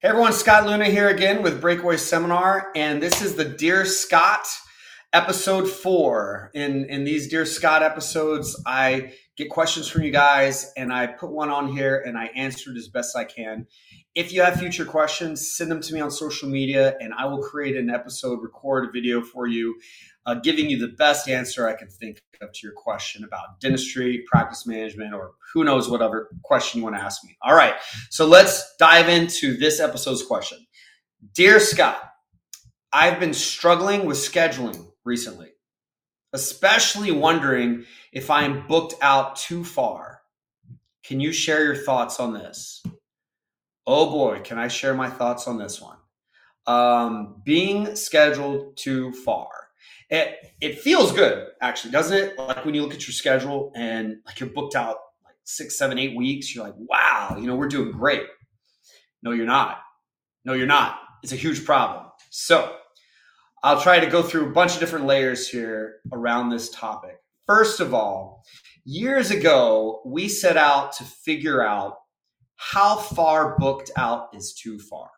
Hey everyone, Scott Leune here again with Breakaway Seminar, and this is the Dear Scott episode four. In in these Dear Scott episodes, I get questions from you guys, and I put one on here and I answer it as best I can. If you have future questions, send them to me on social media, and I will create an episode, record a video for you, uh, giving you the best answer I can think of to your question about dentistry, practice management, or who knows whatever question you want to ask me. All right, so let's dive into this episode's question. Dear Scott, I've been struggling with scheduling recently, especially wondering if I am booked out too far. Can you share your thoughts on this? Oh boy, can I share my thoughts on this one? Um, being scheduled too far. It it feels good, actually, doesn't it? Like when you look at your schedule and like you're booked out like six, seven, eight weeks, you're like, wow, you know, we're doing great. No, you're not. No, you're not. It's a huge problem. So I'll try to go through a bunch of different layers here around this topic. First of all, years ago, we set out to figure out how far booked out is too far.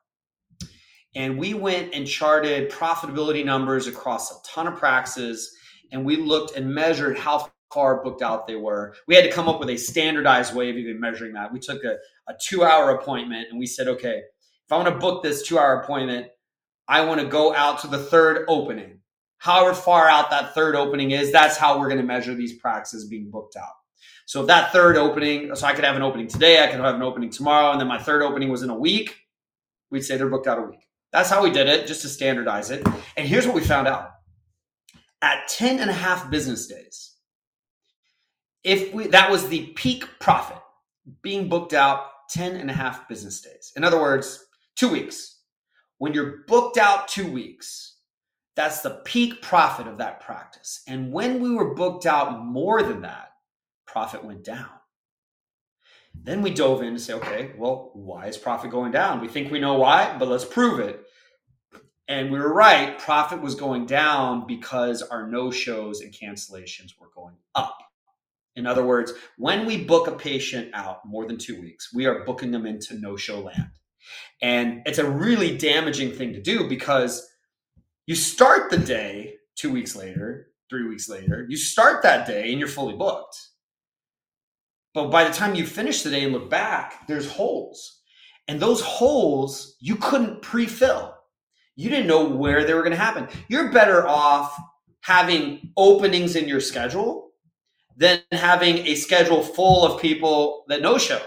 And we went and charted profitability numbers across a ton of practices. And we looked and measured how far booked out they were. We had to come up with a standardized way of even measuring that. We took a, a two hour appointment and we said, okay, if I want to book this two hour appointment, I want to go out to the third opening. However far out that third opening is, that's how we're going to measure these practices being booked out. So if that third opening, so I could have an opening today, I could have an opening tomorrow, and then my third opening was in a week, we'd say they're booked out a week. That's how we did it, just to standardize it. And here's what we found out. At 10 and a half business days, if we that was the peak profit being booked out 10 and a half business days. In other words, two weeks. When you're booked out two weeks, that's the peak profit of that practice. And when we were booked out more than that, profit went down. Then we dove in to say, okay, well, why is profit going down? We think we know why, but let's prove it. And we were right. Profit was going down because our no shows and cancellations were going up. In other words, when we book a patient out more than two weeks, we are booking them into no show land. And it's a really damaging thing to do because you start the day two weeks later, three weeks later, you start that day and you're fully booked but by the time you finish the day and look back, there's holes. And those holes you couldn't pre fill. You didn't know where they were going to happen. You're better off having openings in your schedule than having a schedule full of people that no show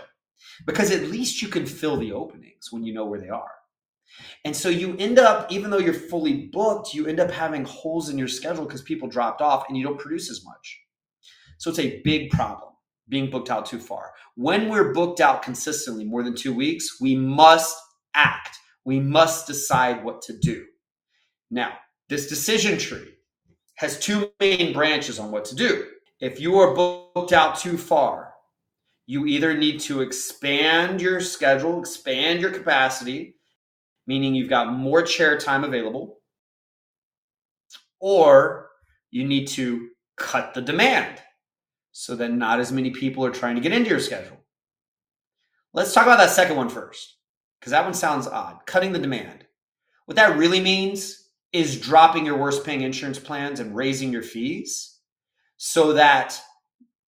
because at least you can fill the openings when you know where they are. And so you end up, even though you're fully booked, you end up having holes in your schedule because people dropped off and you don't produce as much. So it's a big problem being booked out too far. When we're booked out consistently more than two weeks, we must act. We must decide what to do. Now, this decision tree has two main branches on what to do. If you are booked out too far, you either need to expand your schedule, expand your capacity, meaning you've got more chair time available, or you need to cut the demand so that not as many people are trying to get into your schedule. Let's talk about that second one first, because that one sounds odd. Cutting the demand. What that really means is dropping your worst paying insurance plans and raising your fees so that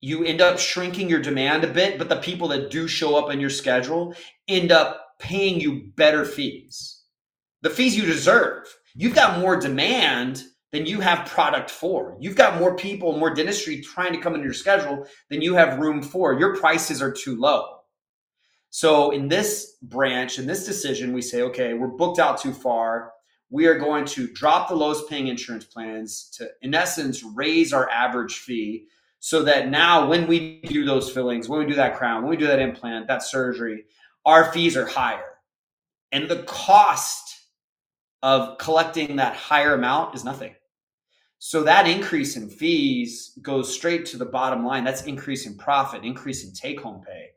you end up shrinking your demand a bit, but the people that do show up in your schedule end up paying you better fees. The fees you deserve. You've got more demand than you have product for. You've got more people, more dentistry trying to come into your schedule than you have room for. Your prices are too low. So in this branch, in this decision, we say, okay, we're booked out too far. We are going to drop the lowest paying insurance plans to, in essence, raise our average fee so that now when we do those fillings, when we do that crown, when we do that implant, that surgery, our fees are higher. And the cost of collecting that higher amount is nothing. So that increase in fees goes straight to the bottom line. That's increase in profit, increase in take home pay.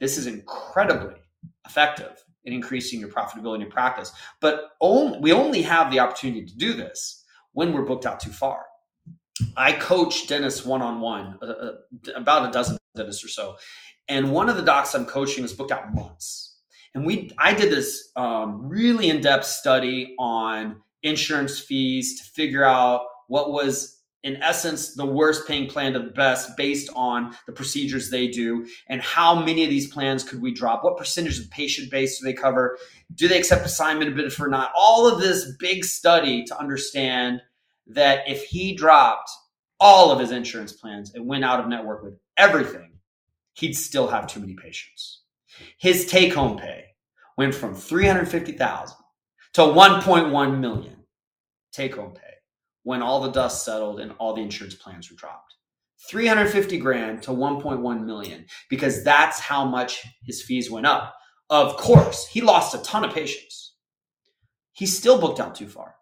This is incredibly effective in increasing your profitability in practice. But only, we only have the opportunity to do this when we're booked out too far. I coach dentists one on one, about a dozen dentists or so. And one of the docs I'm coaching is booked out months. And we, I did this um, really in-depth study on insurance fees to figure out what was in essence the worst paying plan to the best based on the procedures they do and how many of these plans could we drop what percentage of patient base do they cover do they accept assignment benefit or not all of this big study to understand that if he dropped all of his insurance plans and went out of network with everything he'd still have too many patients his take home pay went from 350,000 to 1.1 million take home pay when all the dust settled and all the insurance plans were dropped. 350 grand to 1.1 million because that's how much his fees went up. Of course, he lost a ton of patients. He still booked out too far.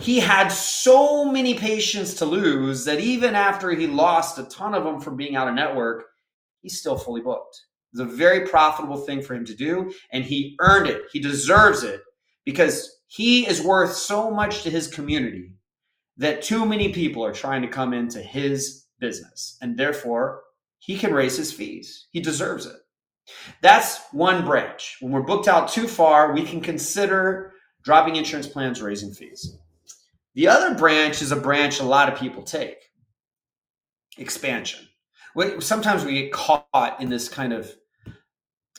He had so many patients to lose that even after he lost a ton of them from being out of network, he's still fully booked. It's a very profitable thing for him to do, and he earned it. He deserves it because he is worth so much to his community that too many people are trying to come into his business and therefore he can raise his fees. He deserves it. That's one branch. When we're booked out too far, we can consider dropping insurance plans, raising fees. The other branch is a branch a lot of people take expansion. Sometimes we get caught in this kind of,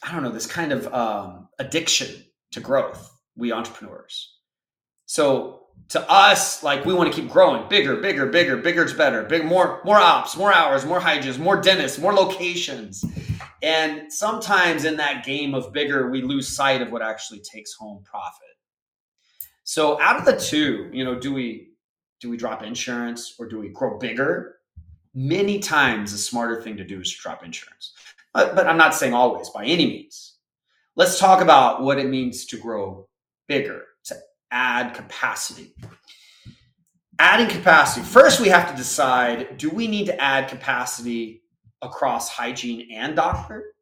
I don't know, this kind of um, addiction to growth, we entrepreneurs. So to us, like we want to keep growing, bigger, bigger, bigger, bigger is better, big, more, more ops, more hours, more hygienists, more dentists, more locations. And sometimes in that game of bigger, we lose sight of what actually takes home profit. So out of the two, you know, do we do we drop insurance or do we grow bigger? Many times the smarter thing to do is to drop insurance. But, but I'm not saying always by any means. Let's talk about what it means to grow bigger to add capacity. Adding capacity. First, we have to decide do we need to add capacity across hygiene and doctor?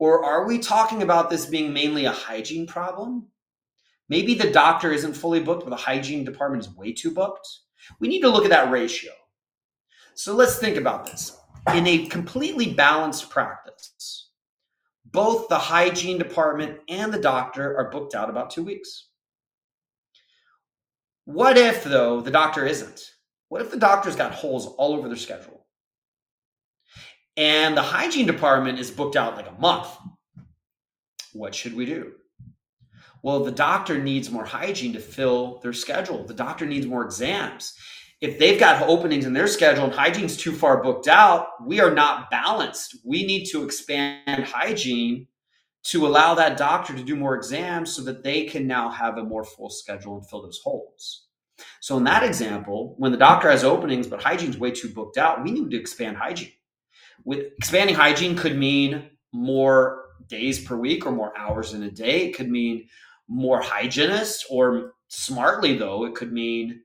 Or are we talking about this being mainly a hygiene problem? Maybe the doctor isn't fully booked, but the hygiene department is way too booked. We need to look at that ratio. So let's think about this. In a completely balanced practice, both the hygiene department and the doctor are booked out about two weeks. What if, though, the doctor isn't? What if the doctor's got holes all over their schedule? And the hygiene department is booked out like a month. What should we do? Well, the doctor needs more hygiene to fill their schedule. The doctor needs more exams. If they've got openings in their schedule and hygiene's too far booked out, we are not balanced. We need to expand hygiene to allow that doctor to do more exams so that they can now have a more full schedule and fill those holes. So in that example, when the doctor has openings but hygiene's way too booked out, we need to expand hygiene. With expanding hygiene could mean more days per week or more hours in a day. It could mean more hygienists or smartly though, it could mean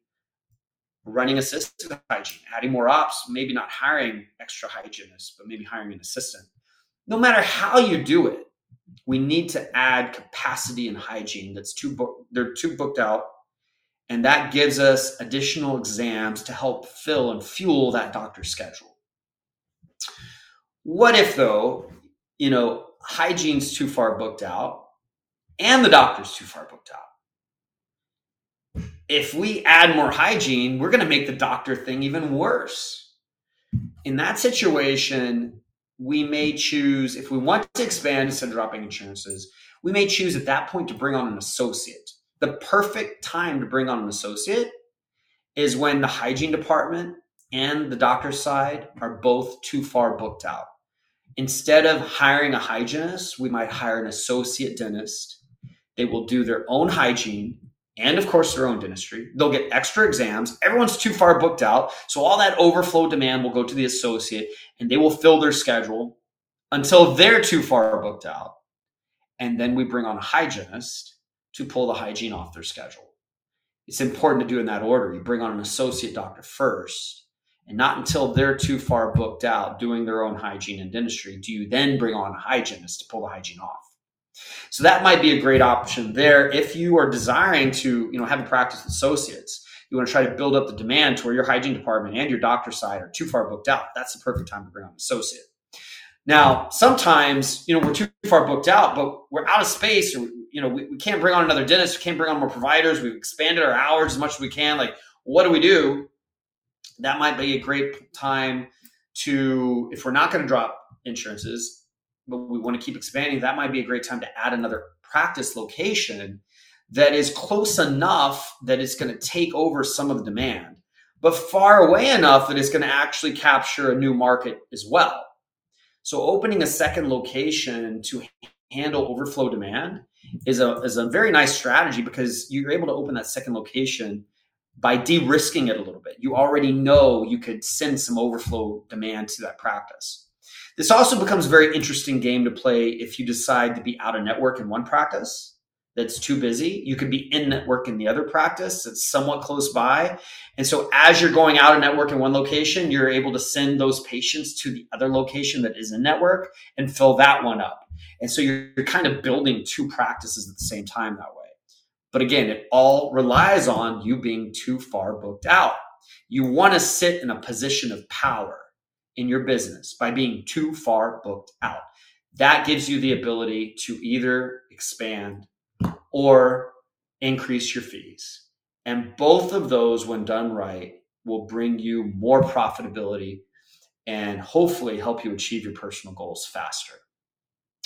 running assistant hygiene, adding more ops, maybe not hiring extra hygienists, but maybe hiring an assistant. No matter how you do it, we need to add capacity and hygiene that's too they're too booked out and that gives us additional exams to help fill and fuel that doctor's schedule what if though you know hygiene's too far booked out and the doctor's too far booked out if we add more hygiene we're going to make the doctor thing even worse in that situation we may choose, if we want to expand instead of dropping insurances, we may choose at that point to bring on an associate. The perfect time to bring on an associate is when the hygiene department and the doctor's side are both too far booked out. Instead of hiring a hygienist, we might hire an associate dentist. They will do their own hygiene and of course their own dentistry. They'll get extra exams. Everyone's too far booked out. So all that overflow demand will go to the associate and they will fill their schedule until they're too far booked out. And then we bring on a hygienist to pull the hygiene off their schedule. It's important to do in that order. You bring on an associate doctor first, and not until they're too far booked out doing their own hygiene and dentistry do you then bring on a hygienist to pull the hygiene off. So that might be a great option there if you are desiring to, you know, have a practice with associates. You want to try to build up the demand to where your hygiene department and your doctor side are too far booked out. That's the perfect time to bring on an associate. Now, sometimes, you know, we're too far booked out, but we're out of space or, you know, we, we can't bring on another dentist. We can't bring on more providers. We've expanded our hours as much as we can. Like, what do we do? That might be a great time to, if we're not going to drop insurances, but we want to keep expanding, that might be a great time to add another practice location that is close enough that it's going to take over some of the demand, but far away enough that it's going to actually capture a new market as well. So opening a second location to handle overflow demand is a, is a very nice strategy because you're able to open that second location by de-risking it a little bit. You already know you could send some overflow demand to that practice. This also becomes a very interesting game to play if you decide to be out of network in one practice that's too busy. You could be in network in the other practice that's somewhat close by. And so as you're going out of network in one location, you're able to send those patients to the other location that is in network and fill that one up. And so you're, you're kind of building two practices at the same time that way. But again, it all relies on you being too far booked out. You want to sit in a position of power in your business by being too far booked out. That gives you the ability to either expand or increase your fees. And both of those, when done right, will bring you more profitability and hopefully help you achieve your personal goals faster.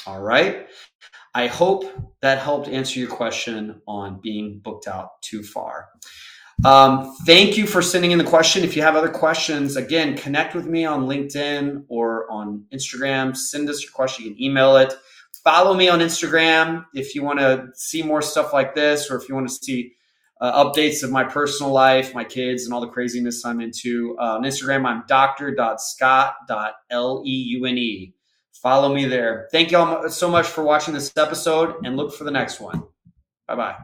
All right. I hope that helped answer your question on being booked out too far. Um, thank you for sending in the question. If you have other questions, again, connect with me on LinkedIn or on Instagram. Send us your question. You can email it follow me on Instagram if you want to see more stuff like this, or if you want to see uh, updates of my personal life, my kids, and all the craziness I'm into. Uh, on Instagram, I'm dr.scott.leune. Follow me there. Thank you all so much for watching this episode and look for the next one. Bye bye.